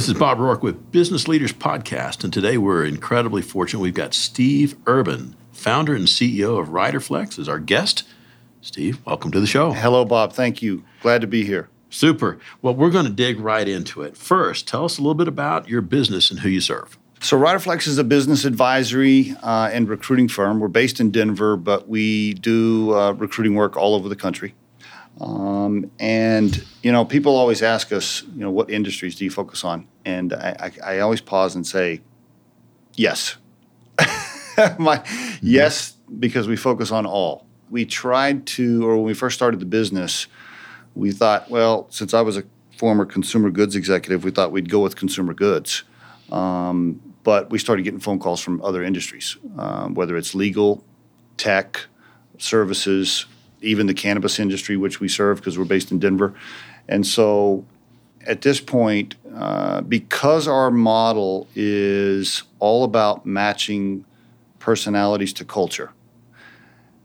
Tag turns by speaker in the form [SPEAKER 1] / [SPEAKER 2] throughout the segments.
[SPEAKER 1] This is Bob Roark with Business Leaders Podcast, and today we're incredibly fortunate. We've got Steve Urban, founder and CEO of Riderflex, as our guest. Steve, welcome to the show.
[SPEAKER 2] Hello, Bob. Thank you. Glad to be here.
[SPEAKER 1] Super. Well, we're going to dig right into it. First, tell us a little bit about your business and who you serve.
[SPEAKER 2] So, Riderflex is a business advisory uh, and recruiting firm. We're based in Denver, but we do uh, recruiting work all over the country. Um, and you know, people always ask us, you know, what industries do you focus on? And I, I, I always pause and say, yes. My yes, because we focus on all. We tried to, or when we first started the business, we thought, well, since I was a former consumer goods executive, we thought we'd go with consumer goods. Um, but we started getting phone calls from other industries, um, whether it's legal, tech, services, even the cannabis industry, which we serve because we're based in Denver. And so at this point, uh, because our model is all about matching personalities to culture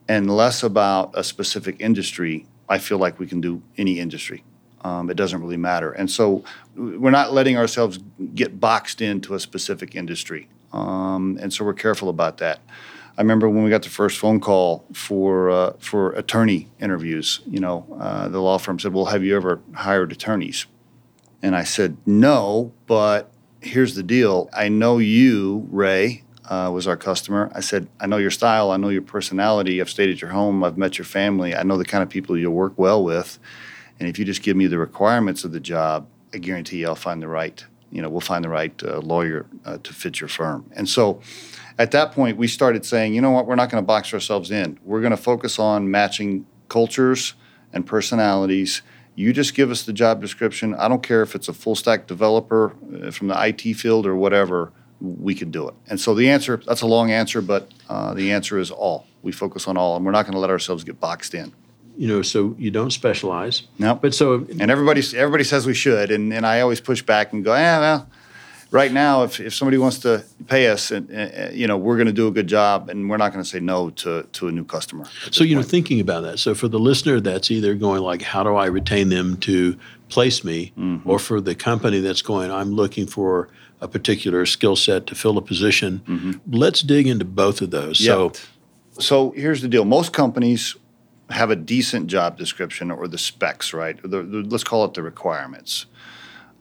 [SPEAKER 2] and less about a specific industry, I feel like we can do any industry. Um, it doesn't really matter. And so we're not letting ourselves get boxed into a specific industry. Um, and so we're careful about that. I remember when we got the first phone call for uh, for attorney interviews. You know, uh, the law firm said, "Well, have you ever hired attorneys?" And I said, "No, but here's the deal. I know you, Ray." Uh, was our customer. I said, I know your style, I know your personality. I've stayed at your home, I've met your family, I know the kind of people you'll work well with. And if you just give me the requirements of the job, I guarantee you I'll find the right, you know, we'll find the right uh, lawyer uh, to fit your firm. And so at that point, we started saying, you know what, we're not going to box ourselves in. We're going to focus on matching cultures and personalities. You just give us the job description. I don't care if it's a full stack developer uh, from the IT field or whatever, we can do it. And so the answer, that's a long answer, but uh, the answer is all. We focus on all, and we're not going to let ourselves get boxed in.
[SPEAKER 1] You know, so you don't specialize.
[SPEAKER 2] No.
[SPEAKER 1] But so.
[SPEAKER 2] And everybody, everybody says we should, and, and I always push back and go, yeah, well, right now, if, if somebody wants to pay us, and uh, you know, we're going to do a good job, and we're not going to say no to to a new customer.
[SPEAKER 1] So you know, thinking about that. So for the listener, that's either going like, how do I retain them to place me, mm-hmm. or for the company that's going, I'm looking for a particular skill set to fill a position. Mm-hmm. Let's dig into both of those.
[SPEAKER 2] Yep. So, so here's the deal: most companies have a decent job description or the specs, right? The, the, let's call it the requirements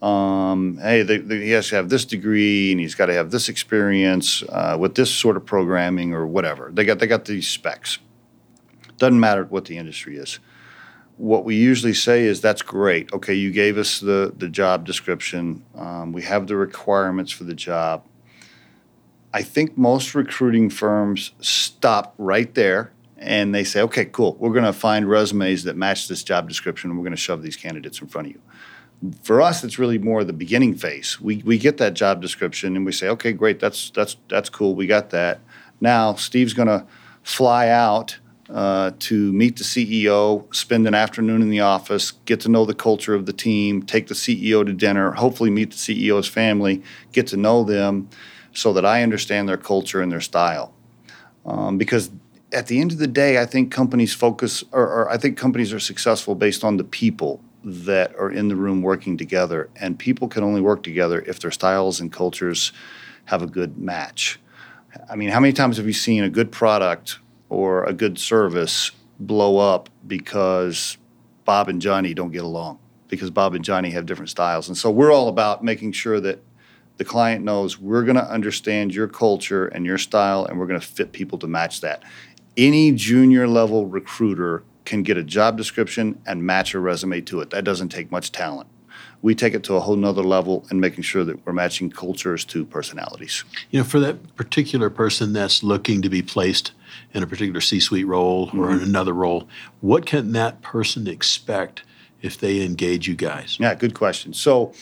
[SPEAKER 2] um, hey, they, they, he has to have this degree and he's got to have this experience uh, with this sort of programming or whatever. They got they got these specs. Doesn't matter what the industry is. What we usually say is that's great. Okay, you gave us the the job description. Um, we have the requirements for the job. I think most recruiting firms stop right there and they say, okay, cool. We're going to find resumes that match this job description and we're going to shove these candidates in front of you for us, it's really more the beginning phase. We, we get that job description and we say, okay, great, that's that's that's cool. We got that. Now Steve's going to fly out uh, to meet the CEO, spend an afternoon in the office, get to know the culture of the team, take the CEO to dinner, hopefully meet the CEO's family, get to know them, so that I understand their culture and their style. Um, because at the end of the day, I think companies focus, or, or I think companies are successful based on the people that are in the room working together. And people can only work together if their styles and cultures have a good match. I mean, how many times have you seen a good product or a good service blow up because Bob and Johnny don't get along? Because Bob and Johnny have different styles. And so we're all about making sure that the client knows we're going to understand your culture and your style and we're going to fit people to match that. Any junior level recruiter can get a job description and match a resume to it. That doesn't take much talent. We take it to a whole nother level and making sure that we're matching cultures to personalities.
[SPEAKER 1] You know, for that particular person that's looking to be placed in a particular C-suite role or mm-hmm. in another role, what can that person expect if they engage you guys?
[SPEAKER 2] Yeah, good question. So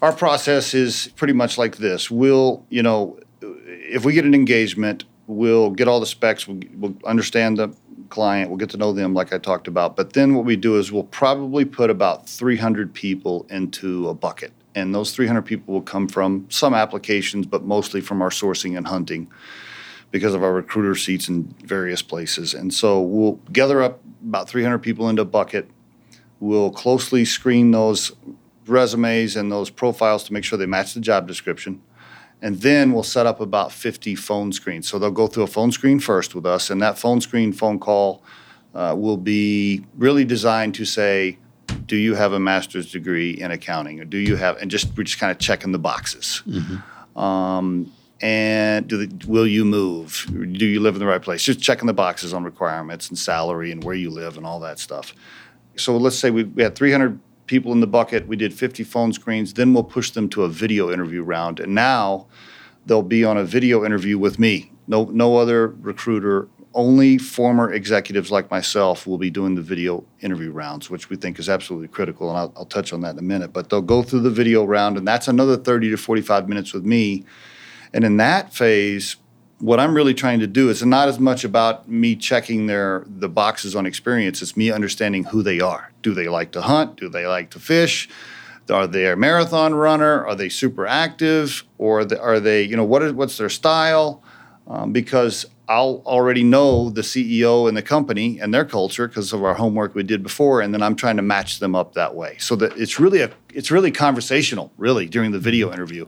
[SPEAKER 2] our process is pretty much like this. We'll, you know, if we get an engagement, we'll get all the specs, we'll, we'll understand the client. We'll get to know them, like I talked about. But then what we do is we'll probably put about 300 people into a bucket. And those 300 people will come from some applications, but mostly from our sourcing and hunting because of our recruiter seats in various places. And so we'll gather up about 300 people into a bucket. We'll closely screen those resumes and those profiles to make sure they match the job description. And then we'll set up about 50 phone screens. So they'll go through a phone screen first with us, and that phone screen phone call uh, will be really designed to say, do you have a master's degree in accounting, or do you have, and just we're just kind of checking the boxes. Mm-hmm. Um, and do the, will you move? Do you live in the right place? Just checking the boxes on requirements and salary and where you live and all that stuff. So let's say we, we had 300 people in the bucket. We did 50 phone screens. Then we'll push them to a video interview round. And now they'll be on a video interview with me. No, no other recruiter. Only former executives like myself will be doing the video interview rounds, which we think is absolutely critical. And I'll, I'll touch on that in a minute. But they'll go through the video round, and that's another 30 to 45 minutes with me and in that phase, what I'm really trying to do is not as much about me checking their the boxes on experience. It's me understanding who they are. Do they like to hunt? Do they like to fish? Are they a marathon runner? Are they super active? Or are they, you know, what is what's their style? Um, because I'll already know the CEO and the company and their culture because of our homework we did before, and then I'm trying to match them up that way. So that it's really a it's really conversational, really during the video interview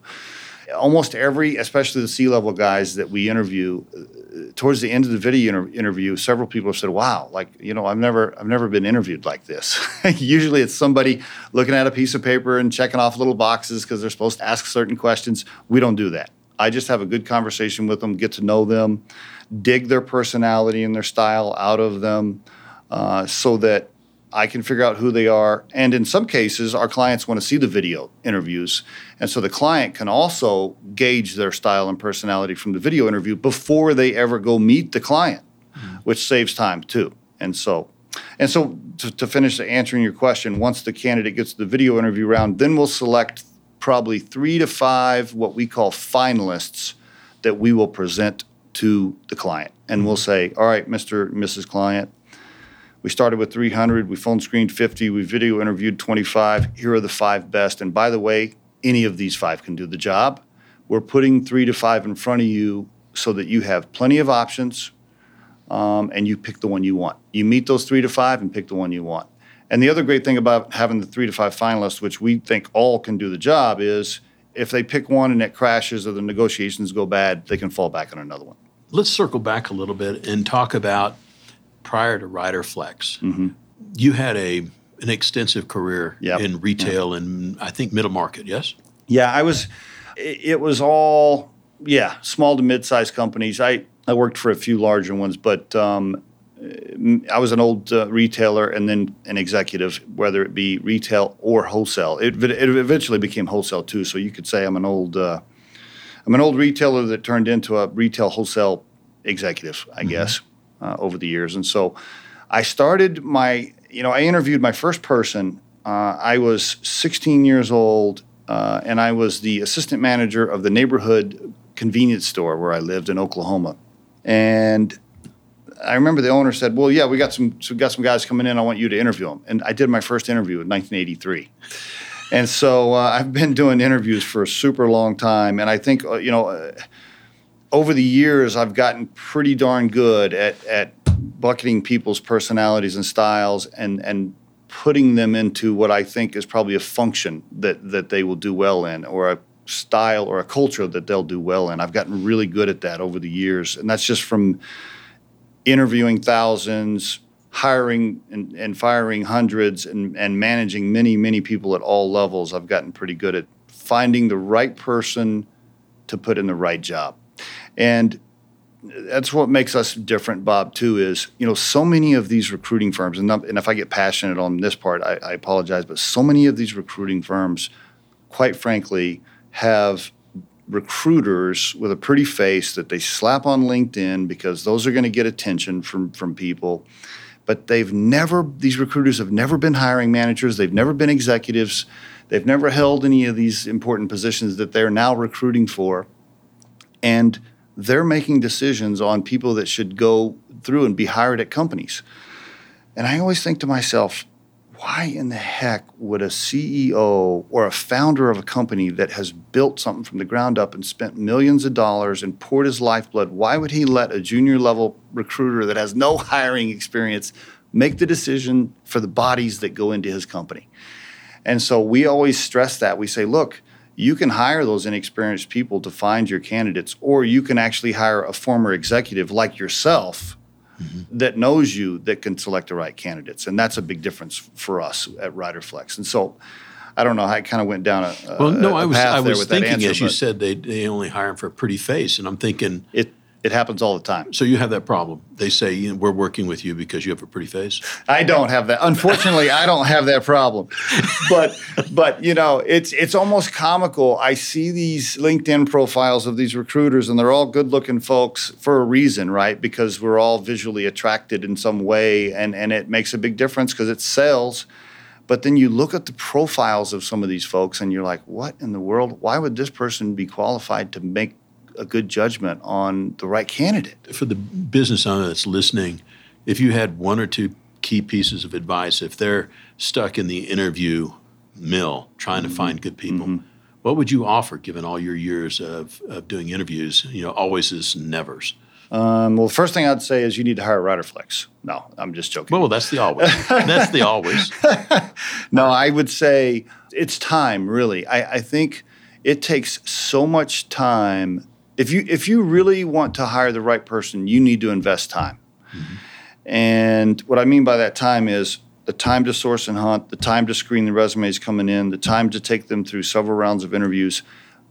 [SPEAKER 2] almost every, especially the C-level guys that we interview, uh, towards the end of the video inter- interview, several people have said, "Wow, like you know, I've never, I've never been interviewed like this." Usually, it's somebody looking at a piece of paper and checking off little boxes because they're supposed to ask certain questions. We don't do that. I just have a good conversation with them, get to know them, dig their personality and their style out of them, uh, so that I can figure out who they are. And in some cases, our clients want to see the video interviews. And so the client can also gauge their style and personality from the video interview before they ever go meet the client, mm-hmm. which saves time too. And so, and so to, to finish answering your question, once the candidate gets the video interview round, then we'll select probably three to five what we call finalists that we will present to the client. And we'll say, all right, Mr. Mrs. Client, we started with 300, we phone screened 50, we video interviewed 25. Here are the five best. And by the way, any of these five can do the job. We're putting three to five in front of you so that you have plenty of options um, and you pick the one you want. You meet those three to five and pick the one you want. And the other great thing about having the three to five finalists, which we think all can do the job, is if they pick one and it crashes or the negotiations go bad, they can fall back on another one.
[SPEAKER 1] Let's circle back a little bit and talk about prior to Riderflex, mm-hmm. you had a an extensive career yep. in retail yep. and I think middle market. Yes.
[SPEAKER 2] Yeah, I was. It was all yeah, small to mid-sized companies. I I worked for a few larger ones, but um, I was an old uh, retailer and then an executive, whether it be retail or wholesale. It, it eventually became wholesale too. So you could say I'm an old uh, I'm an old retailer that turned into a retail wholesale executive, I mm-hmm. guess uh, over the years. And so I started my, you know, I interviewed my first person. Uh, I was 16 years old, uh, and I was the assistant manager of the neighborhood convenience store where I lived in Oklahoma. And I remember the owner said, "Well, yeah, we got some, so we got some guys coming in. I want you to interview them." And I did my first interview in 1983. And so uh, I've been doing interviews for a super long time, and I think uh, you know uh, over the years, I've gotten pretty darn good at, at bucketing people's personalities and styles and, and putting them into what I think is probably a function that, that they will do well in or a style or a culture that they'll do well in. I've gotten really good at that over the years. And that's just from interviewing thousands, hiring and, and firing hundreds, and, and managing many, many people at all levels. I've gotten pretty good at finding the right person to put in the right job. And that's what makes us different, Bob, too, is, you know, so many of these recruiting firms, and, if I get passionate on this part, I, I apologize, but so many of these recruiting firms, quite frankly, have recruiters with a pretty face that they slap on LinkedIn because those are going to get attention from, from people. But they've never, these recruiters have never been hiring managers, they've never been executives, they've never held any of these important positions that they're now recruiting for. And they're making decisions on people that should go through and be hired at companies. And I always think to myself, why in the heck would a CEO or a founder of a company that has built something from the ground up and spent millions of dollars and poured his lifeblood, why would he let a junior level recruiter that has no hiring experience make the decision for the bodies that go into his company? And so we always stress that. We say, look, you can hire those inexperienced people to find your candidates, or you can actually hire a former executive like yourself mm-hmm. that knows you that can select the right candidates. And that's a big difference for us at Riderflex. And so I don't know. I kind of went down a, a
[SPEAKER 1] well. No,
[SPEAKER 2] a
[SPEAKER 1] I was I was thinking
[SPEAKER 2] answer,
[SPEAKER 1] as you said they they only hire them for a pretty face, and I'm thinking
[SPEAKER 2] it it happens all the time.
[SPEAKER 1] So you have that problem. They say you know, we're working with you because you have a pretty face.
[SPEAKER 2] I don't have that. Unfortunately, I don't have that problem. But but you know, it's it's almost comical. I see these LinkedIn profiles of these recruiters and they're all good-looking folks for a reason, right? Because we're all visually attracted in some way and and it makes a big difference because it sells. But then you look at the profiles of some of these folks and you're like, what in the world? Why would this person be qualified to make a good judgment on the right candidate.
[SPEAKER 1] For the business owner that's listening, if you had one or two key pieces of advice, if they're stuck in the interview mill trying mm-hmm. to find good people, mm-hmm. what would you offer given all your years of, of doing interviews? You know, always is nevers.
[SPEAKER 2] Um, well, the first thing I'd say is you need to hire Riderflex. No, I'm just joking.
[SPEAKER 1] Well, that's the always. that's the always.
[SPEAKER 2] no, I would say it's time, really. I, I think it takes so much time if you if you really want to hire the right person, you need to invest time. Mm-hmm. And what I mean by that time is the time to source and hunt, the time to screen the resumes coming in, the time to take them through several rounds of interviews.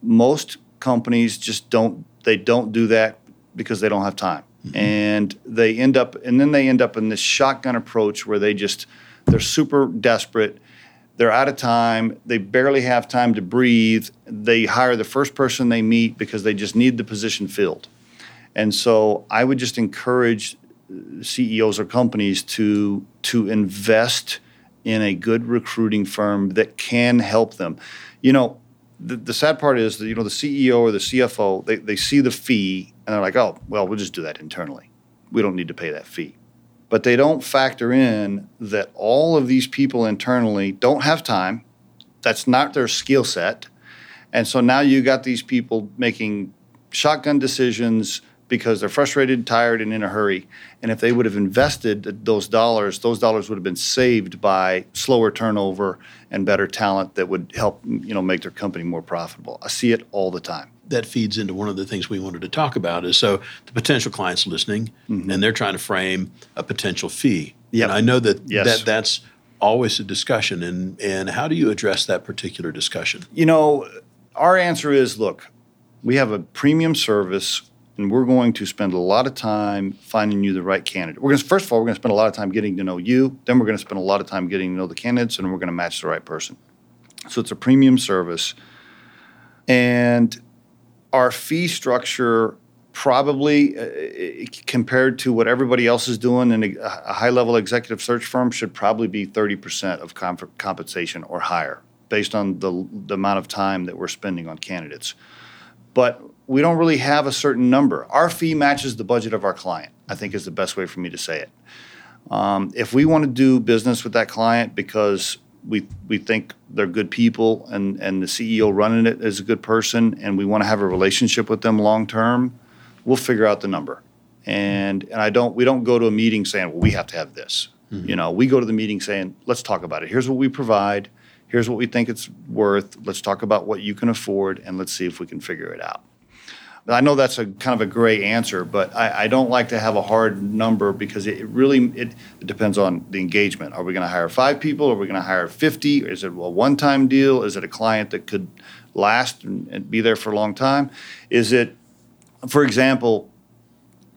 [SPEAKER 2] Most companies just don't they don't do that because they don't have time. Mm-hmm. And they end up and then they end up in this shotgun approach where they just they're super desperate they're out of time. They barely have time to breathe. They hire the first person they meet because they just need the position filled. And so I would just encourage uh, CEOs or companies to to invest in a good recruiting firm that can help them. You know, the, the sad part is that you know the CEO or the CFO they, they see the fee and they're like, oh well, we'll just do that internally. We don't need to pay that fee but they don't factor in that all of these people internally don't have time. That's not their skill set. And so now you got these people making shotgun decisions because they're frustrated, tired, and in a hurry. And if they would have invested those dollars, those dollars would have been saved by slower turnover and better talent that would help, you know, make their company more profitable. I see it all the time
[SPEAKER 1] that feeds into one of the things we wanted to talk about is so the potential clients listening mm-hmm. and they're trying to frame a potential fee.
[SPEAKER 2] Yeah,
[SPEAKER 1] I know that, yes. that that's always a discussion and and how do you address that particular discussion?
[SPEAKER 2] You know, our answer is look, we have a premium service and we're going to spend a lot of time finding you the right candidate. We're going to first of all, we're going to spend a lot of time getting to know you, then we're going to spend a lot of time getting to know the candidates and we're going to match the right person. So it's a premium service. And our fee structure probably uh, compared to what everybody else is doing in a, a high level executive search firm should probably be 30% of comp- compensation or higher based on the, the amount of time that we're spending on candidates. But we don't really have a certain number. Our fee matches the budget of our client i think is the best way for me to say it. Um, if we want to do business with that client because we we think they're good people and and the CEO running it is a good person and we want to have a relationship with them long term, we'll figure out the number. And and I don't we don't go to a meeting saying, well, we have to have this. Mm-hmm. You know, we go to the meeting saying, let's talk about it. Here's what we provide. Here's what we think it's worth. Let's talk about what you can afford and let's see if we can figure it out. I know that's a kind of a gray answer, but I, I don't like to have a hard number because it, really it, it, depends on the engagement. Are we going to hire five people? Are we going to hire fifty? Is it a one-time deal? Is it a client that could last and, and be there for a long time? Is it, for example,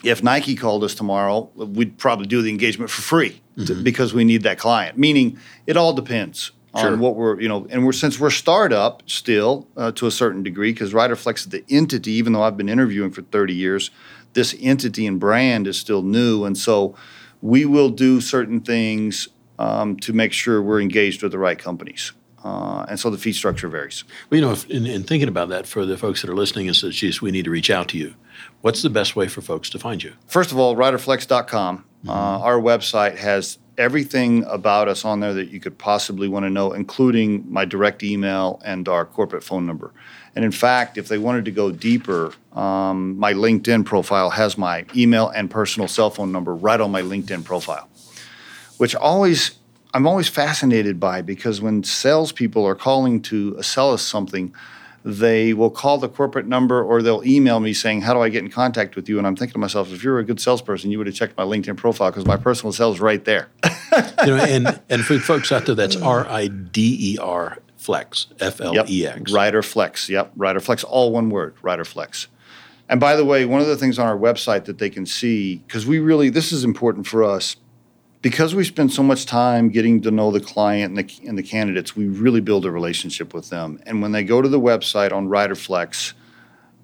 [SPEAKER 2] if Nike called us tomorrow, we'd probably do the engagement for free mm-hmm. to, because we need that client. Meaning, it all depends sure. on what we're you know and we're since we're startup still uh, to a certain degree because Riderflex is the entity even though I've been interviewing for 30 years this entity and brand is still new and so we will do certain things um, to make sure we're engaged with the right companies uh, and so the fee structure varies.
[SPEAKER 1] Well, you know, if, in, in, thinking about that for the folks that are listening and says, geez, we need to reach out to you, what's the best way for folks to find you?
[SPEAKER 2] First of all, riderflex.com. Mm-hmm. Uh, our website has everything about us on there that you could possibly want to know, including my direct email and our corporate phone number. And in fact, if they wanted to go deeper, um, my LinkedIn profile has my email and personal cell phone number right on my LinkedIn profile, which always I'm always fascinated by because when salespeople are calling to sell us something, they will call the corporate number or they'll email me saying, How do I get in contact with you? And I'm thinking to myself, if you're a good salesperson, you would have checked my LinkedIn profile because my personal sales right there.
[SPEAKER 1] you know, and, and for folks out there, that's R I D E R Flex, F L E X.
[SPEAKER 2] Yep. Rider Flex. Yep. Rider Flex, all one word, Rider Flex. And by the way, one of the things on our website that they can see, because we really, this is important for us because we spend so much time getting to know the client and the, and the candidates, we really build a relationship with them. And when they go to the website on RiderFlex,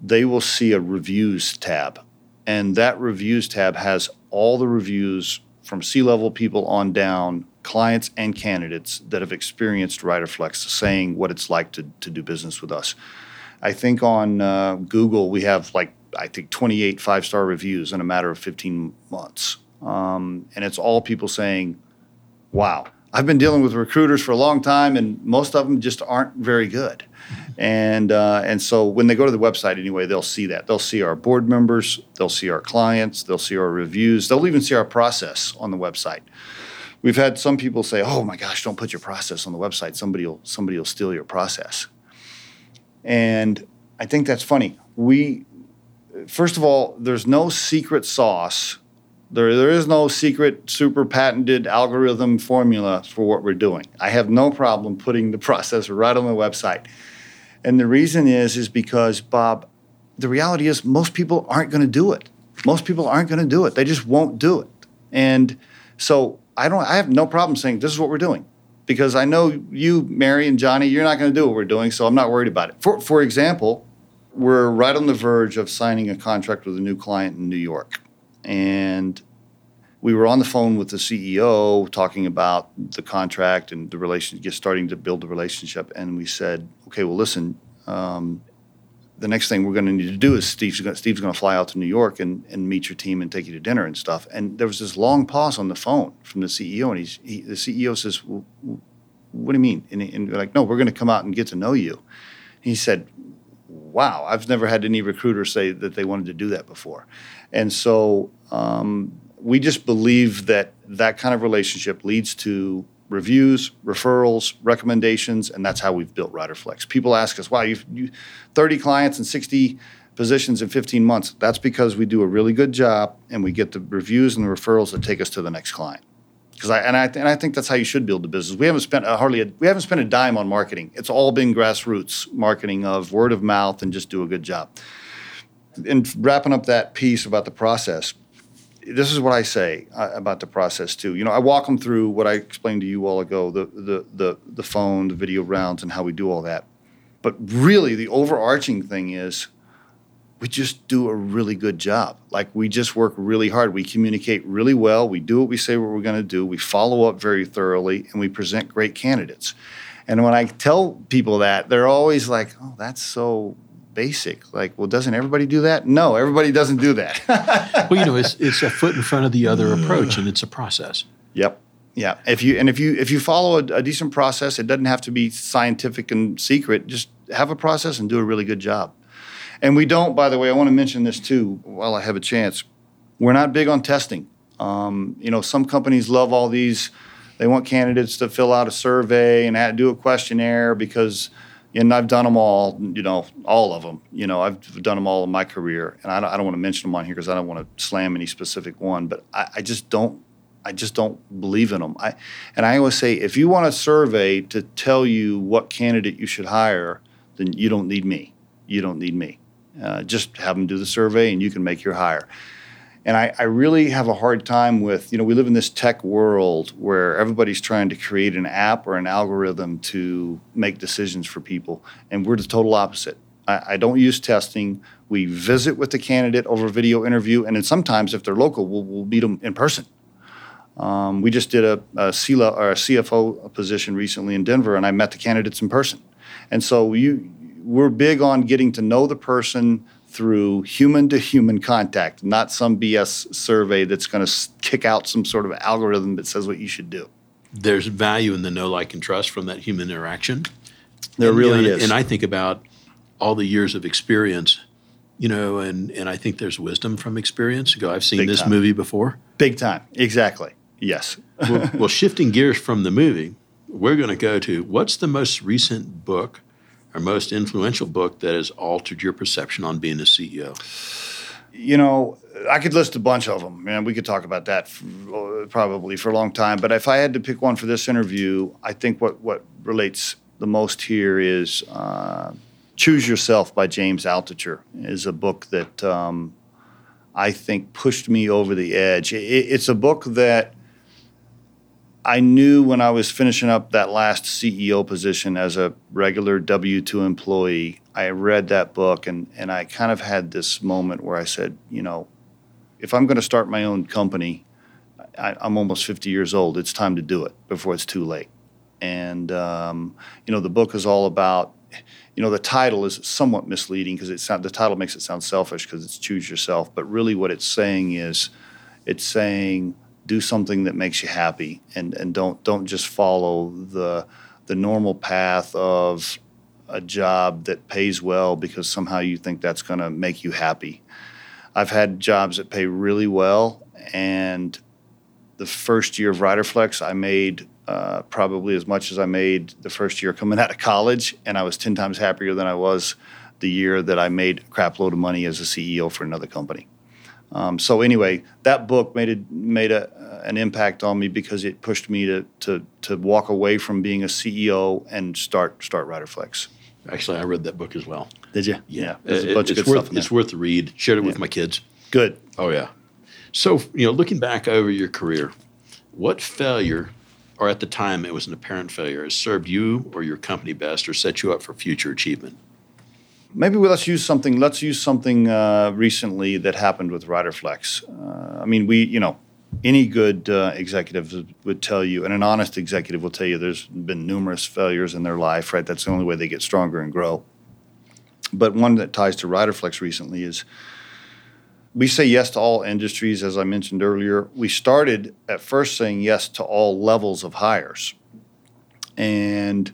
[SPEAKER 2] they will see a reviews tab. And that reviews tab has all the reviews from C level people on down, clients and candidates that have experienced RiderFlex saying what it's like to, to do business with us. I think on uh, Google, we have like, I think 28 five star reviews in a matter of 15 months. Um, and it's all people saying, wow, I've been dealing with recruiters for a long time, and most of them just aren't very good. And, uh, and so when they go to the website anyway, they'll see that. They'll see our board members, they'll see our clients, they'll see our reviews, they'll even see our process on the website. We've had some people say, "Oh my gosh, don't put your process on the website. Somebody will somebody will steal your process." And I think that's funny. We first of all, there's no secret sauce there, there is no secret, super patented algorithm formula for what we're doing. I have no problem putting the process right on the website. And the reason is, is because, Bob, the reality is most people aren't going to do it. Most people aren't going to do it. They just won't do it. And so I don't, I have no problem saying this is what we're doing because I know you, Mary and Johnny, you're not going to do what we're doing. So I'm not worried about it. For, for example, we're right on the verge of signing a contract with a new client in New York and we were on the phone with the CEO talking about the contract and the relation, just starting to build the relationship. And we said, okay, well, listen, um, the next thing we're going to need to do is Steve's going, Steve's to fly out to New York and, and meet your team and take you to dinner and stuff. And there was this long pause on the phone from the CEO, and he's, he, the CEO says, well, "What do you mean?" And, and we're like, "No, we're going to come out and get to know you." He said, "Wow, I've never had any recruiter say that they wanted to do that before," and so um, we just believe that that kind of relationship leads to reviews, referrals, recommendations, and that's how we've built RiderFlex. People ask us, "Wow, you've you, 30 clients and 60 positions in 15 months." That's because we do a really good job and we get the reviews and the referrals that take us to the next client. Because I and I and I think that's how you should build a business. We haven't spent a, hardly a, we haven't spent a dime on marketing. It's all been grassroots marketing of word of mouth and just do a good job. And wrapping up that piece about the process, this is what I say uh, about the process too. You know, I walk them through what I explained to you all ago, the the the the phone, the video rounds, and how we do all that. But really, the overarching thing is we just do a really good job. Like we just work really hard. We communicate really well. We do what we say what we're going to do. We follow up very thoroughly, and we present great candidates. And when I tell people that, they're always like, "Oh, that's so basic. Like, well, doesn't everybody do that? No, everybody doesn't do that.
[SPEAKER 1] well, you know, it's it's a foot in front of the other approach, and it's a process.
[SPEAKER 2] Yep. Yeah. If you and if you if you follow a, a decent process, it doesn't have to be scientific and secret. Just have a process and do a really good job. And we don't, by the way, I want to mention this too while I have a chance. We're not big on testing. Um, you know, some companies love all these. They want candidates to fill out a survey and do a questionnaire because and I've done them all, you know, all of them. You know, I've done them all in my career, and I don't, don't want to mention them on here because I don't want to slam any specific one. But I, I, just don't, I just don't believe in them. I, and I always say, if you want a survey to tell you what candidate you should hire, then you don't need me. You don't need me. Uh, just have them do the survey, and you can make your hire. And I, I, really have a hard time with, you know, we live in this tech world where everybody's trying to create an app or an algorithm to make decisions for people. And we're the total opposite. I, I don't use testing. We visit with the candidate over video interview. And then sometimes, if they're local, we'll, we'll meet them in person. Um, we just did a, a, CLA, or a CFO position recently in Denver, and I met the candidates in person. And so you, we're big on getting to know the person, through human to human contact, not some BS survey that's going to kick out some sort of algorithm that says what you should do.
[SPEAKER 1] There's value in the know, like, and trust from that human interaction.
[SPEAKER 2] There
[SPEAKER 1] and,
[SPEAKER 2] really
[SPEAKER 1] you know,
[SPEAKER 2] is.
[SPEAKER 1] And I think about all the years of experience, you know, and, and I think there's wisdom from experience. Go, I've seen
[SPEAKER 2] Big
[SPEAKER 1] this
[SPEAKER 2] time.
[SPEAKER 1] movie before.
[SPEAKER 2] Big time. Exactly. Yes.
[SPEAKER 1] well, well, shifting gears from the movie, we're going to go to what's the most recent book or most influential book that has altered your perception on being a CEO?
[SPEAKER 2] You know, I could list a bunch of them, and we could talk about that for, probably for a long time. But if I had to pick one for this interview, I think what what relates the most here is uh, "Choose Yourself" by James Altucher. is a book that um, I think pushed me over the edge. It, it's a book that I knew when I was finishing up that last CEO position as a regular W 2 employee, I read that book and, and I kind of had this moment where I said, you know, if I'm going to start my own company, I, am almost 50 years old. It's time to do it before it's too late. And, um, you know, the book is all about, you know, the title is somewhat misleading because it's not, the title makes it sound selfish because it's choose yourself. But really what it's saying is, it's saying, do something that makes you happy and, and don't don't just follow the the normal path of a job that pays well because somehow you think that's going to make you happy. I've had jobs that pay really well, and the first year of Riderflex, I made uh, probably as much as I made the first year coming out of college, and I was ten times happier than I was the year that I made a crap load of money as a CEO for another company. Um, so anyway, that book made a, made a, an impact on me because it pushed me to, to to walk away from being a CEO and start start Riderflex.
[SPEAKER 1] Actually, I read that book as well.
[SPEAKER 2] Did you?
[SPEAKER 1] Yeah, there's a bunch it, of good worth, stuff. It's worth the read. Shared it yeah. with my kids.
[SPEAKER 2] Good.
[SPEAKER 1] Oh yeah. So you know, looking back over your career, what failure, or at the time it was an apparent failure, has served you or your company best, or set you up for future achievement?
[SPEAKER 2] Maybe let's use something. Let's use something uh, recently that happened with Riderflex. Uh, I mean, we, you know, any good uh, executive would tell you, and an honest executive will tell you, there's been numerous failures in their life. Right, that's the only way they get stronger and grow. But one that ties to Riderflex recently is we say yes to all industries, as I mentioned earlier. We started at first saying yes to all levels of hires, and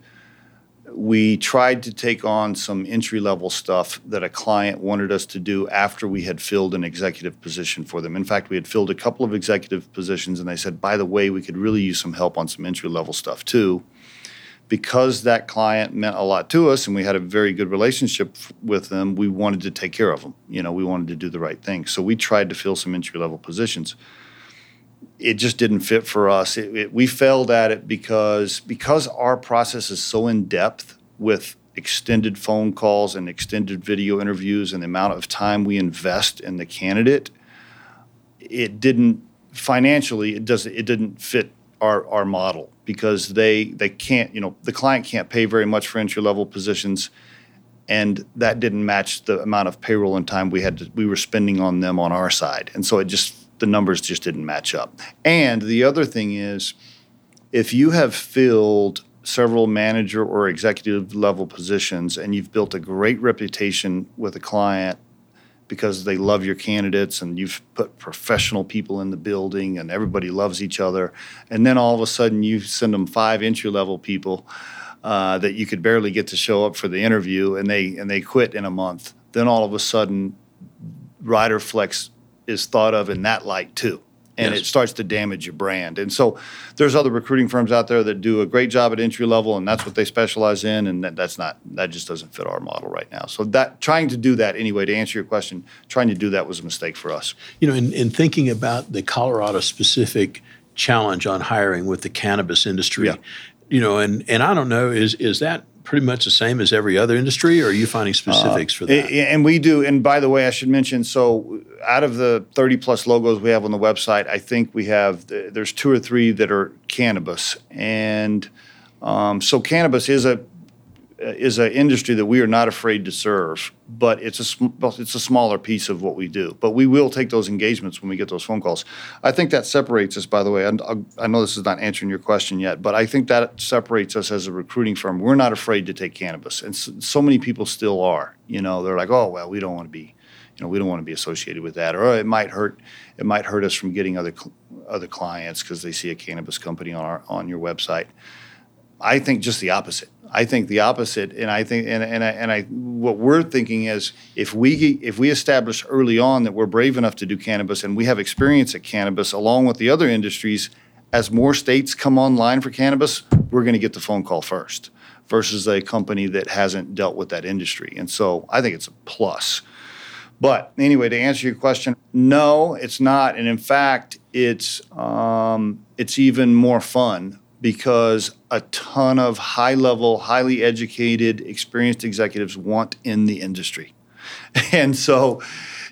[SPEAKER 2] we tried to take on some entry level stuff that a client wanted us to do after we had filled an executive position for them. In fact, we had filled a couple of executive positions, and they said, by the way, we could really use some help on some entry level stuff too. Because that client meant a lot to us and we had a very good relationship with them, we wanted to take care of them. You know, we wanted to do the right thing. So we tried to fill some entry level positions it just didn't fit for us. It, it, we failed at it because because our process is so in depth with extended phone calls and extended video interviews and the amount of time we invest in the candidate. It didn't financially. It doesn't. It didn't fit our our model because they they can't. You know, the client can't pay very much for entry level positions and that didn't match the amount of payroll and time we had to, we were spending on them on our side and so it just the numbers just didn't match up. And the other thing is, if you have filled several manager or executive level positions and you've built a great reputation with a client because they love your candidates and you've put professional people in the building and everybody loves each other, and then all of a sudden you send them five entry level people. Uh, that you could barely get to show up for the interview, and they and they quit in a month. Then all of a sudden, Riderflex is thought of in that light too. And yes. it starts to damage your brand. And so there's other recruiting firms out there that do a great job at entry level and that's what they specialize in. And that, that's not, that just doesn't fit our model right now. So that trying to do that anyway, to answer your question, trying to do that was a mistake for us.
[SPEAKER 1] You know, in, in thinking about the Colorado specific challenge on hiring with the cannabis industry, yeah. you know, and, and I don't know, is, is that pretty much the same as every other industry, or are you finding specifics uh, for that?
[SPEAKER 2] And we do. And by the way, I should mention so out of the 30 plus logos we have on the website, I think we have there's two or three that are cannabis, and um, so cannabis is a is an industry that we are not afraid to serve, but it's a sm- it's a smaller piece of what we do. But we will take those engagements when we get those phone calls. I think that separates us. By the way, I, uh, I know this is not answering your question yet, but I think that separates us as a recruiting firm. We're not afraid to take cannabis, and so, so many people still are. You know, they're like, oh well, we don't want to be, you know, we don't want to be associated with that, or oh, it might hurt, it might hurt us from getting other other clients because they see a cannabis company on our on your website. I think just the opposite. I think the opposite, and I think, and and I, and I, what we're thinking is, if we if we establish early on that we're brave enough to do cannabis and we have experience at cannabis along with the other industries, as more states come online for cannabis, we're going to get the phone call first versus a company that hasn't dealt with that industry. And so I think it's a plus. But anyway, to answer your question, no, it's not. And in fact, it's um, it's even more fun because a ton of high level, highly educated, experienced executives want in the industry. And so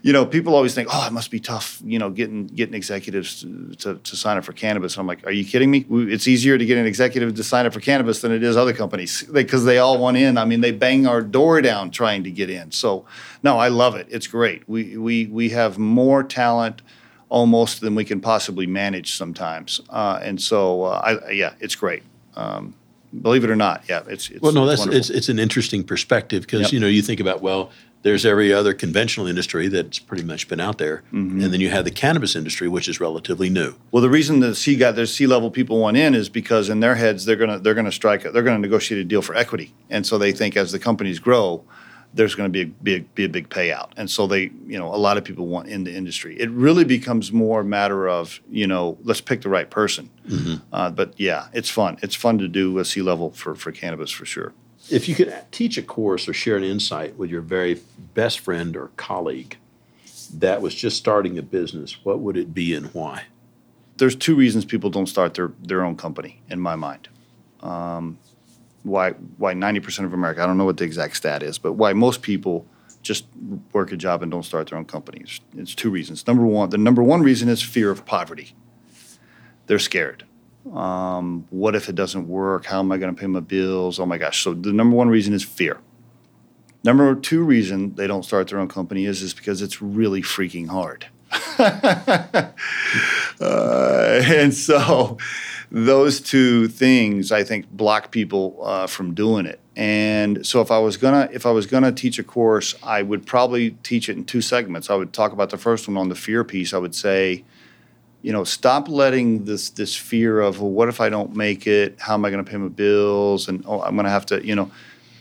[SPEAKER 2] you know, people always think, oh, it must be tough, you know, getting getting executives to, to, to sign up for cannabis. And I'm like, are you kidding me? It's easier to get an executive to sign up for cannabis than it is other companies because they all want in. I mean, they bang our door down trying to get in. So, no, I love it. It's great. We we we have more talent almost than we can possibly manage sometimes, uh, and so uh, I, yeah, it's great. Um, believe it or not, yeah, it's, it's
[SPEAKER 1] well, no, that's it's, it's an interesting perspective because yep. you know you think about well, there's every other conventional industry that's pretty much been out there, mm-hmm. and then you have the cannabis industry, which is relatively new.
[SPEAKER 2] Well, the reason the C got their C level people want in is because in their heads they're gonna they're gonna strike they're gonna negotiate a deal for equity, and so they think as the companies grow, there's going to be a, a, be a big payout, and so they you know a lot of people want in the industry. It really becomes more a matter of you know let's pick the right person. Mm-hmm. Uh, but yeah, it's fun. It's fun to do a C level for for cannabis for sure.
[SPEAKER 1] If you could teach a course or share an insight with your very best friend or colleague that was just starting a business, what would it be and why?
[SPEAKER 2] There's two reasons people don't start their, their own company, in my mind. Um, why why 90% of America, I don't know what the exact stat is, but why most people just work a job and don't start their own companies. It's two reasons. Number one, the number one reason is fear of poverty. They're scared. Um, what if it doesn't work? How am I going to pay my bills? Oh my gosh. So the number one reason is fear. Number two reason they don't start their own company is, is because it's really freaking hard. uh, and so those two things I think block people uh, from doing it. And so if I was gonna if I was gonna teach a course, I would probably teach it in two segments. I would talk about the first one on the fear piece. I would say, you know, stop letting this this fear of well, what if I don't make it? How am I going to pay my bills? And oh, I'm going to have to, you know.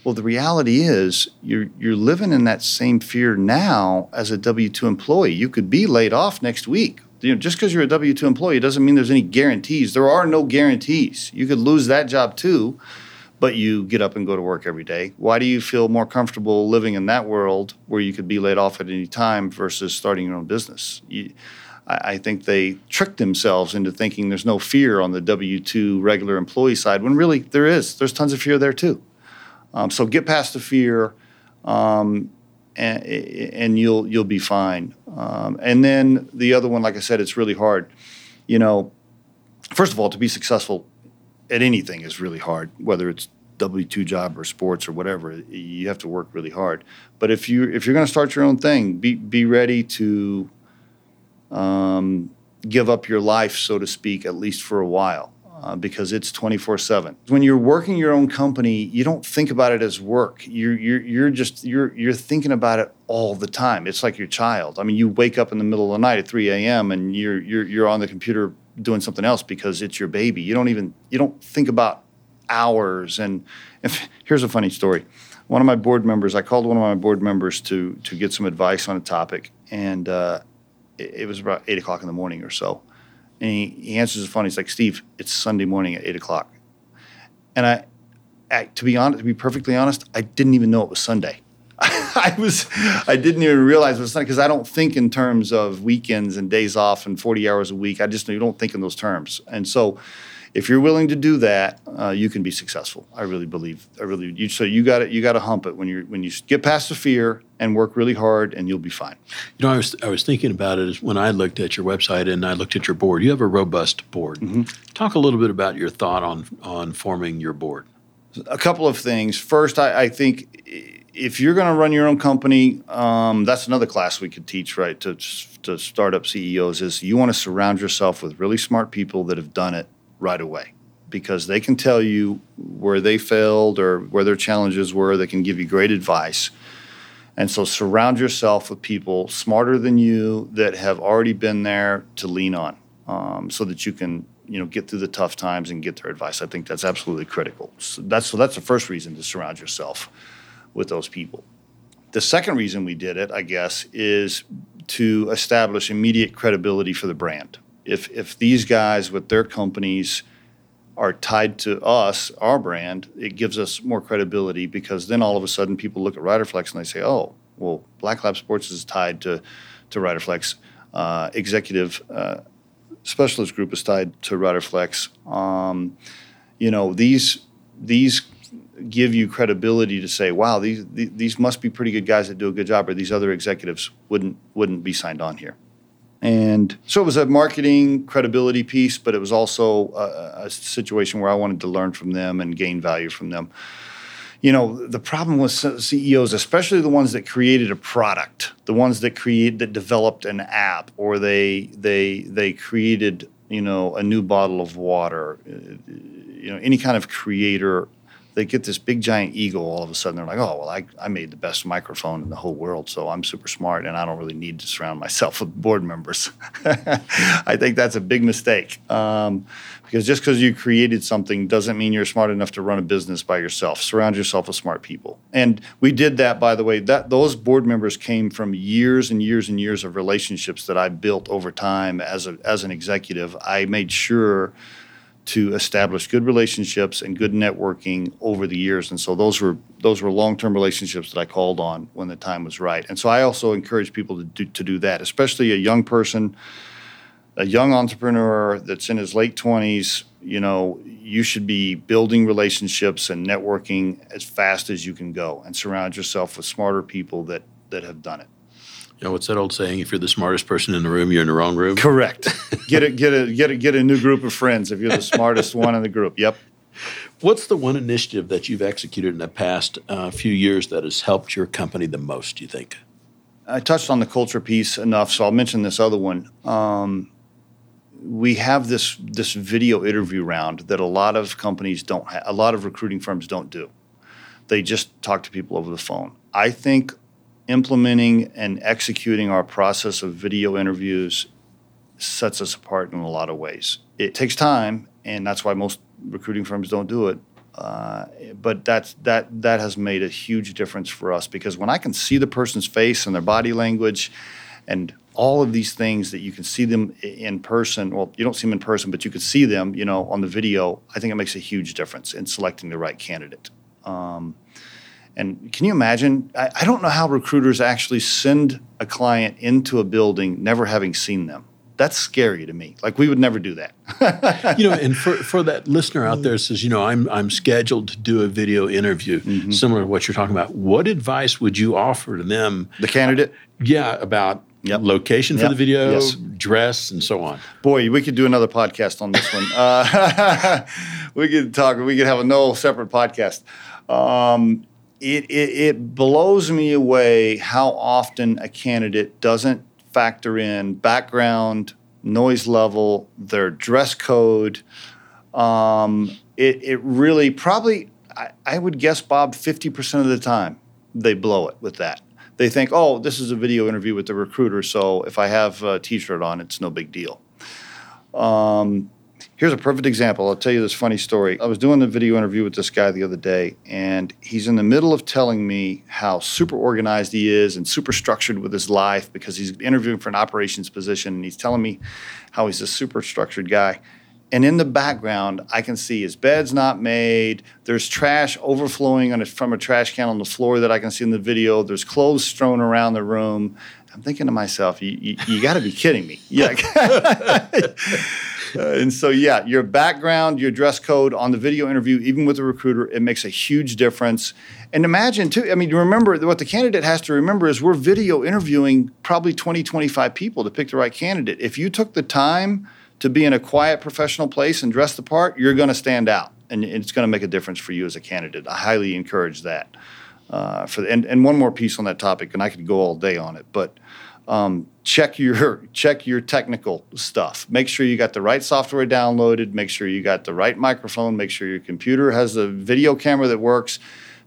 [SPEAKER 2] Well, the reality is you're you're living in that same fear now as a W two employee. You could be laid off next week. You know, just because you're a W two employee doesn't mean there's any guarantees. There are no guarantees. You could lose that job too, but you get up and go to work every day. Why do you feel more comfortable living in that world where you could be laid off at any time versus starting your own business? You, I, think they trick themselves into thinking there's no fear on the W 2 regular employee side when really there is. There's tons of fear there too. Um, so get past the fear. Um, and, and, you'll you'll be fine. Um, and then the other one, like I said, it's really hard. You know, first of all, to be successful at anything is really hard, whether it's W two job or sports or whatever. You have to work really hard. But if you if you're going to start your own thing, be be ready to um, give up your life, so to speak, at least for a while. Uh, because it's 24 7 when you're working your own company you don't think about it as work. You're, you're, you're just you're, you're thinking about it all the time. It's like your child. I mean you wake up in the middle of the night at 3 a.m and you're, you're, you're on the computer doing something else because it's your baby. You don't even you don't think about hours. And if, here's a funny story. One of my board members i called one of my board members to to get some advice on a topic and uh, it, it was about eight o'clock in the morning or so. And he, he answers the phone. He's like, Steve, it's Sunday morning at eight o'clock. And I, I, to be honest, to be perfectly honest, I didn't even know it was Sunday. I was, I didn't even realize it was Sunday because I don't think in terms of weekends and days off and 40 hours a week. I just you don't think in those terms. And so, if you're willing to do that, uh, you can be successful. I really believe. I really. You, so you got to you got to hump it when you when you get past the fear and work really hard, and you'll be fine.
[SPEAKER 1] You know, I was I was thinking about it when I looked at your website and I looked at your board. You have a robust board. Mm-hmm. Talk a little bit about your thought on on forming your board.
[SPEAKER 2] A couple of things. First, I, I think if you're going to run your own company, um, that's another class we could teach, right? To to startup CEOs is you want to surround yourself with really smart people that have done it right away because they can tell you where they failed or where their challenges were. They can give you great advice. And so surround yourself with people smarter than you that have already been there to lean on um, so that you can you know get through the tough times and get their advice. I think that's absolutely critical. So that's so that's the first reason to surround yourself with those people. The second reason we did it, I guess, is to establish immediate credibility for the brand. If if these guys with their companies are tied to us, our brand, it gives us more credibility because then all of a sudden people look at Riderflex and they say, "Oh, well, Black Lab Sports is tied to to Riderflex. Uh, executive uh, Specialist Group is tied to Riderflex. Um, you know these these give you credibility to say, "Wow, these these must be pretty good guys that do a good job," or these other executives wouldn't wouldn't be signed on here. And so it was a marketing credibility piece, but it was also a, a, situation where I wanted to learn from them and gain value from them. You know, the problem with CEOs, especially the ones that created a product, the ones that create that developed an app, or they they they created you know a new bottle of water, uh, you know any kind of creator they get this big giant ego all of a sudden. They're like, oh, well, I, I made the best microphone in the whole world, so I'm super smart and I don't really need to surround myself with board members. I think that's a big mistake um, because just because you created something doesn't mean you're smart enough to run a business by yourself. Surround yourself with smart people. And we did that, by the way. That Those board members came from years and years and years of relationships that I built over time as, a, as an executive. I made sure – to establish good relationships and good networking over the years. And so those were those were long-term relationships that I called on when the time was right. And so I also encourage people to do, to do that, especially a young person, a young entrepreneur that's in his late 20s, you know, you should be building relationships and networking as fast as you can go and surround yourself with smarter people that that have done it.
[SPEAKER 1] You know, what's that old saying? If you're the smartest person in the room, you're in the wrong room.
[SPEAKER 2] Correct. get a get a get a get a new group of friends if you're the smartest one in the group. Yep.
[SPEAKER 1] What's the one initiative that you've executed in the past uh, few years that has helped your company the most? Do you think?
[SPEAKER 2] I touched on the culture piece enough, so I'll mention this other one. Um, we have this this video interview round that a lot of companies don't have, a lot of recruiting firms don't do. They just talk to people over the phone. I think implementing and executing our process of video interviews sets us apart in a lot of ways. It takes time, and that's why most recruiting firms don't do it. Uh, but that's that that has made a huge difference for us because when I can see the person's face and their body language, and all of these things that you can see them in person. Well, you don't see them in person, but you can see them, you know, on the video. I think it makes a huge difference in selecting the right candidate. Um, and can you imagine? I, I, don't know how recruiters actually send a client into a building never having seen them. That's scary to me. Like we would never do
[SPEAKER 1] that. you know, and for, for that listener out there says, you know, I'm I'm scheduled to do a video interview mm-hmm. similar to what you're talking about. What advice would you offer to them?
[SPEAKER 2] The candidate?
[SPEAKER 1] Yeah, about Yep. location for yep. the video, yes. dress, and so on.
[SPEAKER 2] Boy, we could do another podcast on this one. Uh, we could talk. We could have a no separate podcast. Um, it, it, it blows me away how often a candidate doesn't factor in background, noise level, their dress code. Um, it, it really probably, I, I would guess, Bob, 50% of the time they blow it with that. They think, oh, this is a video interview with the recruiter, so if I have a t shirt on, it's no big deal. Um, Here's a perfect example. I'll tell you this funny story. I was doing a video interview with this guy the other day, and he's in the middle of telling me how super organized he is and super structured with his life because he's interviewing for an operations position, and he's telling me how he's a super structured guy. And in the background, I can see his bed's not made. There's trash overflowing a, from a trash can on the floor that I can see in the video. There's clothes strewn around the room. I'm thinking to myself, you, you, you got to be kidding me. Yeah. Uh, and so, yeah, your background, your dress code on the video interview, even with a recruiter, it makes a huge difference. And imagine, too, I mean, remember what the candidate has to remember is we're video interviewing probably 20, 25 people to pick the right candidate. If you took the time to be in a quiet professional place and dress the part, you're going to stand out. And it's going to make a difference for you as a candidate. I highly encourage that. Uh, for the, and, and one more piece on that topic, and I could go all day on it, but um, check your check your technical stuff. Make sure you got the right software downloaded. Make sure you got the right microphone. Make sure your computer has the video camera that works.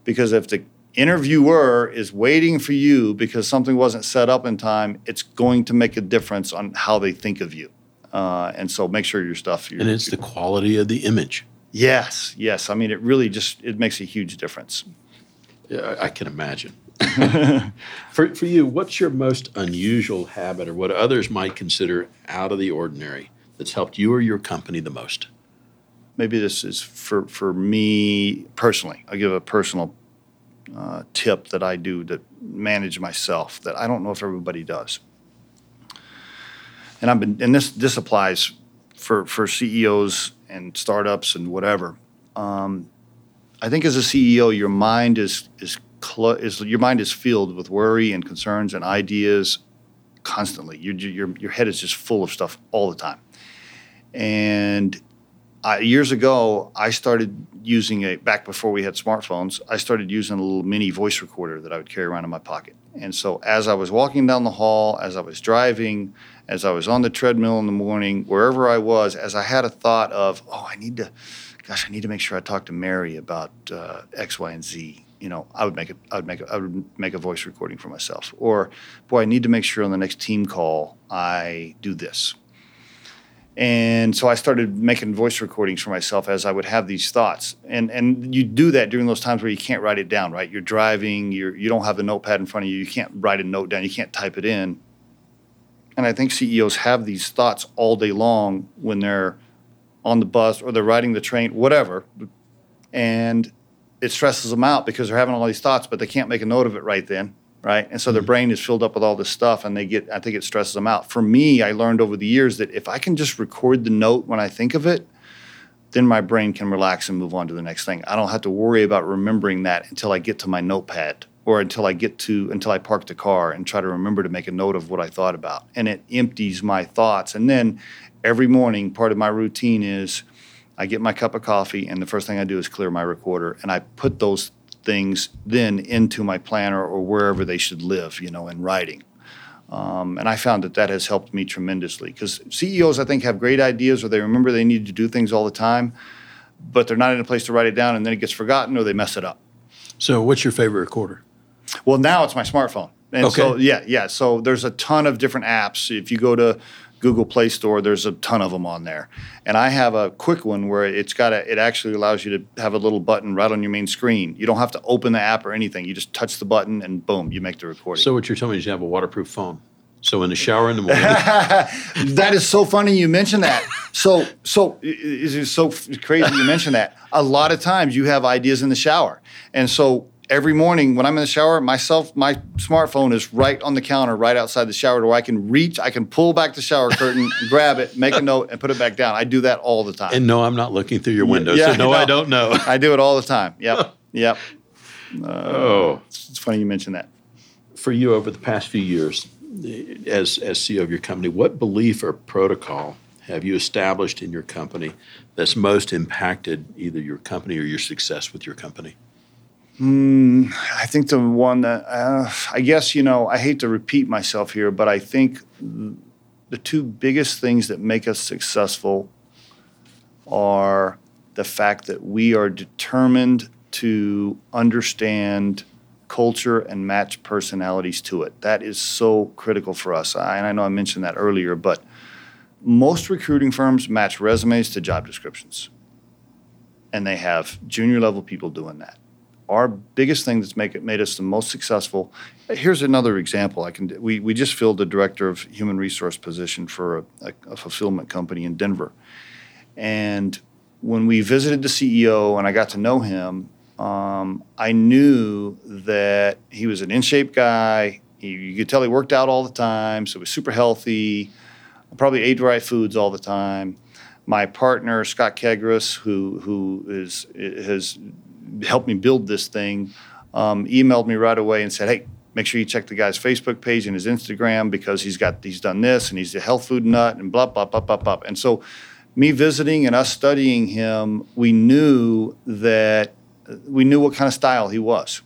[SPEAKER 2] Because if the interviewer is waiting for you because something wasn't set up in time, it's going to make a difference on how they think of you. Uh, and so make sure your stuff.
[SPEAKER 1] and it's the quality of the image.
[SPEAKER 2] Yes, yes. I mean, it really just it makes a huge difference.
[SPEAKER 1] Yeah, I can imagine. for, for you, what's your most unusual habit or what others might consider out of the ordinary that's helped you or your company the most?
[SPEAKER 2] Maybe this is for, for me personally. I'll give a personal uh, tip that I do to manage myself that I don't know if everybody does. And I've been, and this this applies for for CEOs and startups and whatever. Um, I think as a CEO, your mind is is, is your mind is filled with worry and concerns and ideas constantly. Your your your head is just full of stuff all the time. And I, years ago, I started using a back before we had smartphones. I started using a little mini voice recorder that I would carry around in my pocket. And so, as I was walking down the hall, as I was driving, as I was on the treadmill in the morning, wherever I was, as I had a thought of, oh, I need to, gosh, I need to make sure I talk to Mary about uh, X, Y, and Z. You know, I would make a, I would make a, I would make a voice recording for myself. Or, boy, I need to make sure on the next team call I do this. And so I started making voice recordings for myself as I would have these thoughts. And and you do that during those times where you can't write it down, right? You're driving, you're you don't have the notepad in front of you, you can't write a note down, you can't type it in. And I think CEOs have these thoughts all day long when they're on the bus or they're riding the train, whatever. And it stresses them out because they're having all these thoughts, but they can't make a note of it right then, right? And so their mm-hmm. brain is filled up with all this stuff and they get, I think it stresses them out. For me, I learned over the years that if I can just record the note when I think of it, then my brain can relax and move on to the next thing. I don't have to worry about remembering that until I get to my notepad or until I get to until I park the car and try to remember to make a note of what I thought about. And it empties my thoughts. And then every morning, part of my routine is I get my cup of coffee, and the first thing I do is clear my recorder, and I put those things then into my planner or wherever they should live, you know, in writing. Um, and I found that that has helped me tremendously because CEOs, I think, have great ideas or they remember they need to do things all the time, but they're not in a place to write it down, and then it gets forgotten or they mess it up.
[SPEAKER 1] So, what's your favorite recorder?
[SPEAKER 2] Well, now it's my smartphone. And okay. so yeah, yeah. So there's a ton of different apps. If you go to Google Play Store, there's a ton of them on there. And I have a quick one where it's got a, it actually allows you to have a little button right on your main screen. You don't have to open the app or anything. You just touch the button and boom, you make the recording.
[SPEAKER 1] So what you're telling me is you have a waterproof phone. So in the shower in the morning.
[SPEAKER 2] that is so funny you mentioned that. So so it is so crazy you mentioned that. A lot of times you have ideas in the shower. And so every morning when I'm in the shower, myself, my smartphone is right on the counter, right outside the shower door. I can reach, I can pull back the shower curtain, grab it, make a note, and put it back down. I do that all the time.
[SPEAKER 1] And no, I'm not looking through your window. Yeah, so no, I don't know.
[SPEAKER 2] I do it all the time. Yep. yep. Uh, oh, it's funny you mentioned that.
[SPEAKER 1] For you, over the past few years, as as CEO of your company, what belief or protocol have you established in your company that's most impacted either your company or your success with your company?
[SPEAKER 2] Mm, I think the one that uh, I guess you know I hate to repeat myself here, but I think the two biggest things that make us successful are the fact that we are determined to understand culture and match personalities to it. That is so critical for us. I, and I know I mentioned that earlier, but most recruiting firms match resumes to job descriptions, and they have junior level people doing that our biggest thing that's make it made us the most successful. Here's another example. I can we, we just filled the director of human resource position for a, a, a fulfillment company in Denver, and when we visited the CEO and I got to know him, um, I knew that he was an in shape guy. He, you could tell he worked out all the time, so he was super healthy. Probably ate right foods all the time. My partner Scott Kegris, who who is has helped me build this thing, um, emailed me right away and said, "Hey, make sure you check the guy's Facebook page and his Instagram because he's got he's done this and he's a health food nut and blah blah blah blah blah." And so, me visiting and us studying him, we knew that we knew what kind of style he was,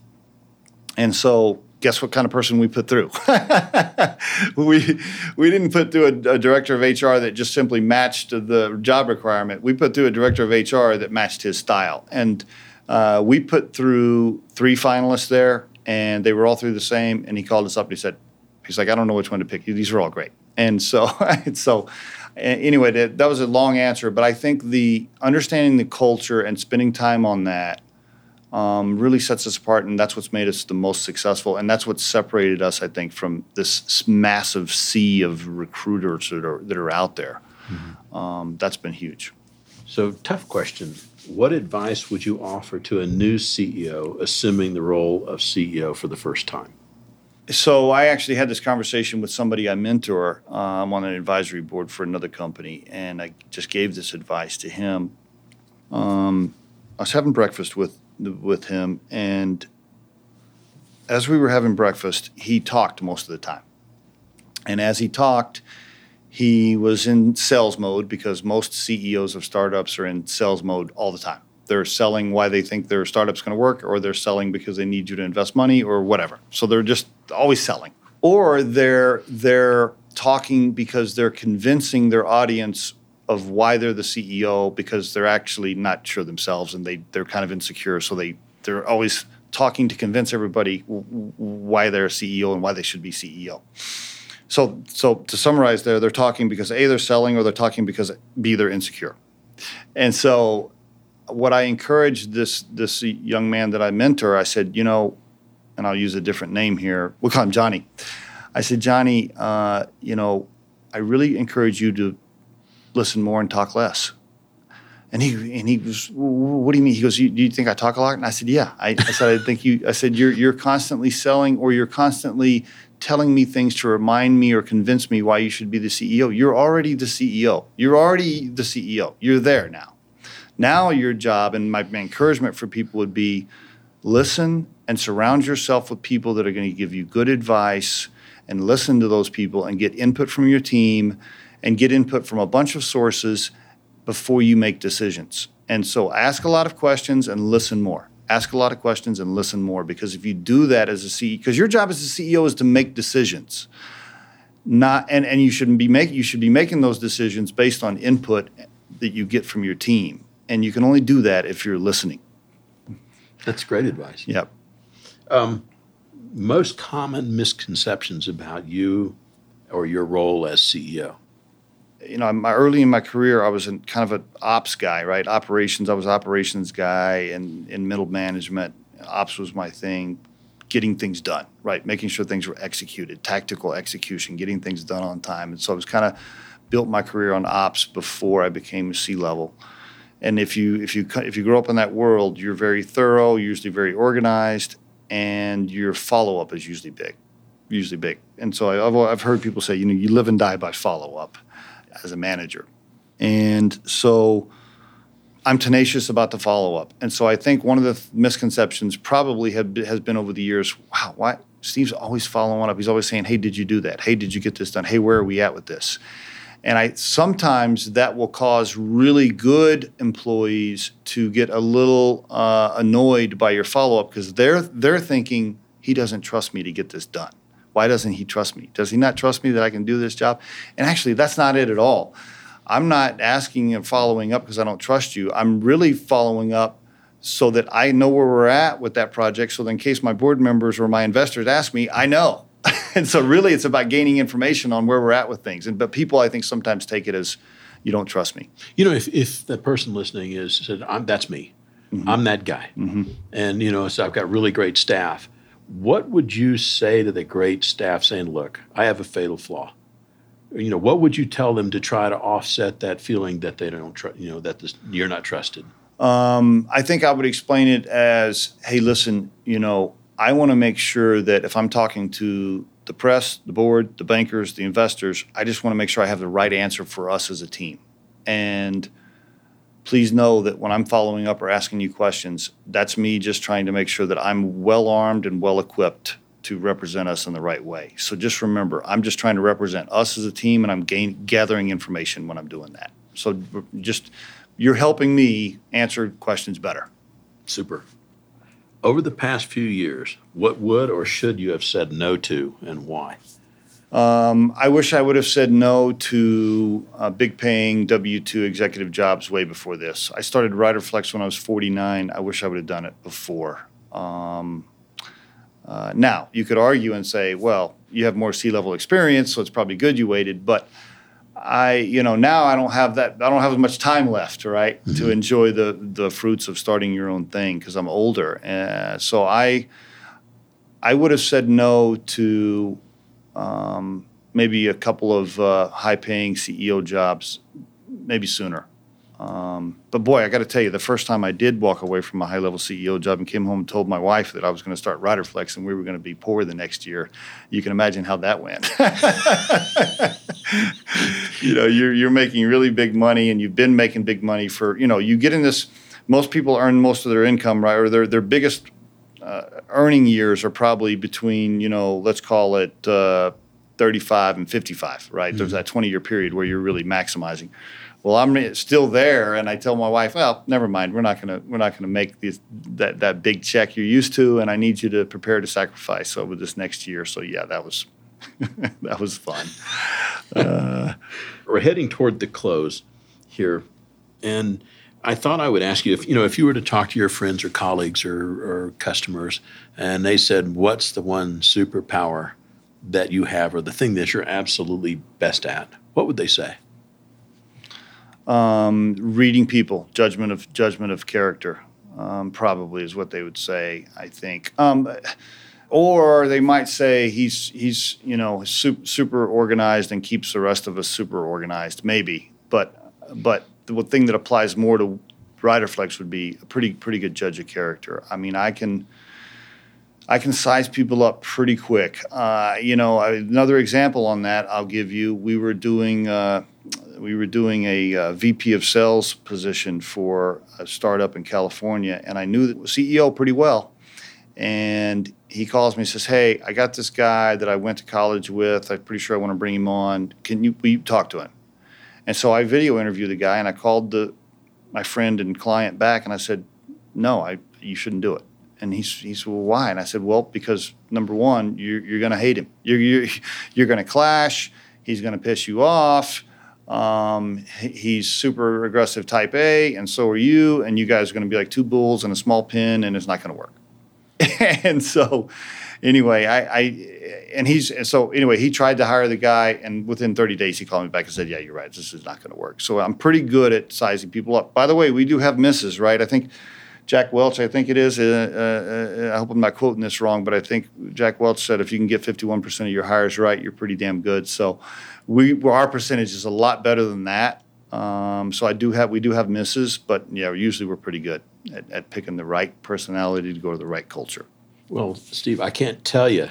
[SPEAKER 2] and so guess what kind of person we put through? we we didn't put through a, a, director of HR that just simply matched the job requirement. We put through a director of HR that matched his style and uh, we put through three finalists there, and they were all through the same. And he called us up and he said, "He's like, I don't know which one to pick. These are all great." And so, so anyway, that, that was a long answer, but I think the understanding the culture and spending time on that um, really sets us apart, and that's what's made us the most successful, and that's what separated us, I think, from this massive sea of recruiters that are that are out there. Mm-hmm. Um, that's been huge.
[SPEAKER 1] So, tough question. What advice would you offer to a new CEO assuming the role of CEO for the first time?
[SPEAKER 2] So, I actually had this conversation with somebody I mentor. Uh, I'm on an advisory board for another company, and I just gave this advice to him. Um, I was having breakfast with with him, and as we were having breakfast, he talked most of the time. And as he talked, he was in sales mode because most CEOs of startups are in sales mode all the time. They're selling why they think their startup's going to work, or they're selling because they need you to invest money, or whatever. So they're just always selling, or they're they're talking because they're convincing their audience of why they're the CEO because they're actually not sure themselves and they they're kind of insecure. So they they're always talking to convince everybody why they're a CEO and why they should be CEO. So, so to summarize, there they're talking because a they're selling, or they're talking because b they're insecure. And so, what I encouraged this this young man that I mentor, I said, you know, and I'll use a different name here. We'll call him Johnny. I said, Johnny, uh, you know, I really encourage you to listen more and talk less. And he and he was, what do you mean? He goes, do you think I talk a lot? And I said, yeah. I, I said, I think you. I said, you're you're constantly selling, or you're constantly telling me things to remind me or convince me why you should be the CEO. You're already the CEO. You're already the CEO. You're there now. Now your job and my, encouragement for people would be listen and surround yourself with people that are going to give you good advice and listen to those people and get input from your team and get input from a bunch of sources before you make decisions. And so ask a lot of questions and listen more. Ask a lot of questions and listen more because if you do that as a CEO, because your job as a CEO is to make decisions. Not and, and you shouldn't be making you should be making those decisions based on input that you get from your team. And you can only do that if you're listening.
[SPEAKER 1] That's great advice.
[SPEAKER 2] Yep.
[SPEAKER 1] Um, most common misconceptions about you or your role as CEO
[SPEAKER 2] you know, my early in my career, I was in kind of an ops guy, right? Operations, I was operations guy, and in middle management, ops was my thing. Getting things done, right? Making sure things were executed, tactical execution, getting things done on time. And so I was kind of built my career on ops before I became a C level. And if you if you if you grow up in that world, you're very thorough, usually very organized, and your follow up is usually big, usually big. And so I've I've heard people say, you know, you live and die by follow up as a manager. And so I'm tenacious about the follow up. And so I think one of the misconceptions probably have, has been over the years wow, why? Steve's always following up. He's always saying, hey, did you do that? Hey, did you get this done? Hey, where are we at with this? And I sometimes that will cause really good employees to get a little uh, annoyed by your follow up because they're they're thinking he doesn't trust me to get this done. Why doesn't he trust me? Does he not trust me that I can do this job? And actually, that's not it at all. I'm not asking and following up because I don't trust you. I'm really following up so that I know where we're at with that project. So that in case my board members or my investors ask me, I know. and so really it's about gaining information on where we're at with things. And but people I think sometimes take it as you don't trust me.
[SPEAKER 1] You know, if, if the person listening is said, I'm, that's me. Mm-hmm. I'm that guy. Mm-hmm. And you know, so I've got really great staff what would you say to the great staff saying, look, I have a fatal flaw? You know, what would you tell them to try to offset that feeling that they don't trust, you know, that this, you're not trusted?
[SPEAKER 2] Um, I think I would explain it as, hey, listen, you know, I want to make sure that if I'm talking to the press, the board, the bankers, the investors, I just want to make sure I have the right answer for us as a team. And please know that when I'm following up or asking you questions, that's me just trying to make sure that I'm well armed and well equipped to represent us in the right way. So just remember, I'm just trying to represent us as a team and I'm gain, gathering information when I'm doing that. So just you're helping me answer questions better.
[SPEAKER 1] Super. Over the past few years, what would or should you have said no to and why?
[SPEAKER 2] Um, I wish I would have said no to uh, big paying W 2 executive jobs way before this. I started Riderflex when I was 49. I wish I would have done it before. Um, uh, now, you could argue and say, well, you have more C level experience, so it's probably good you waited. But I, you know, now I don't have that. I don't have as much time left, right, mm-hmm. to enjoy the the fruits of starting your own thing because I'm older. Uh, so I, I would have said no to um, maybe a couple of uh, high-paying CEO jobs, maybe sooner. Um, but boy, I got to tell you, the first time I did walk away from a high-level CEO job and came home and told my wife that I was going to start Riderflex and we were going to be poor the next year, you can imagine how that went. you know, you're you're making really big money, and you've been making big money for you know. You get in this. Most people earn most of their income right, or their their biggest earning years are probably between you know, let's call it. Uh, 35 and 55, right? Mm-hmm. There's that 20 year period where you're really maximizing. Well, I'm still there, and I tell my wife, "Well, never mind. We're not gonna we're not gonna make these, that that big check you're used to, and I need you to prepare to sacrifice over this next year." So yeah, that was that was fun.
[SPEAKER 1] Uh, We're heading toward the close here, and I thought I would ask you if you know if you were to talk to your friends or colleagues or, or customers, and they said, "What's the one superpower that you have, or the thing that you're absolutely best at?" What would they say?
[SPEAKER 2] Um, reading people, judgment of judgment of character, um, probably is what they would say. I think, um, or they might say he's he's you know super, super organized and keeps the rest of us super organized. Maybe, but but the thing that applies more to Riderflex would be a pretty pretty good judge of character. I mean, I can. I can size people up pretty quick. Uh, you know, another example on that I'll give you. We were doing uh, we were doing a uh, VP of sales position for a startup in California, and I knew the CEO pretty well. And he calls me and says, "Hey, I got this guy that I went to college with. I'm pretty sure I want to bring him on. Can you, you talk to him?" And so I video interviewed the guy, and I called the my friend and client back, and I said, "No, I you shouldn't do it." And he's he said, "Well, why?" And I said, "Well, because number one, you're, you're going to hate him. You're you're, you're going to clash. He's going to piss you off." Um, he's super aggressive type A, and so are you. And you guys are going to be like two bulls in a small pin, and it's not going to work. and so, anyway, I, I, and he's so anyway, he tried to hire the guy, and within 30 days, he called me back and said, "Yeah, you're right. This is not going to work." So I'm pretty good at sizing people up. By the way, we do have misses, right? I think. Jack Welch, I think it is. Uh, uh, uh I hope I'm not quoting this wrong, but I think Jack Welch said if you can get 51% of your hires right, you're pretty damn good. So, we our percentage is a lot better than that. Um, so I do have we do have misses, but yeah, usually we're pretty good at, at picking the right personality to go to the right culture.
[SPEAKER 1] Well, Steve, I can't tell you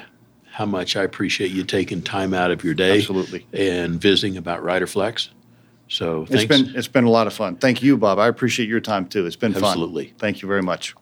[SPEAKER 1] how much I appreciate you taking time out of your day,
[SPEAKER 2] absolutely,
[SPEAKER 1] and visiting about Riderflex. So
[SPEAKER 2] thanks. it's been it's been a lot of fun. Thank you, Bob. I appreciate your time too. It's been
[SPEAKER 1] absolutely.
[SPEAKER 2] fun. Thank you very much.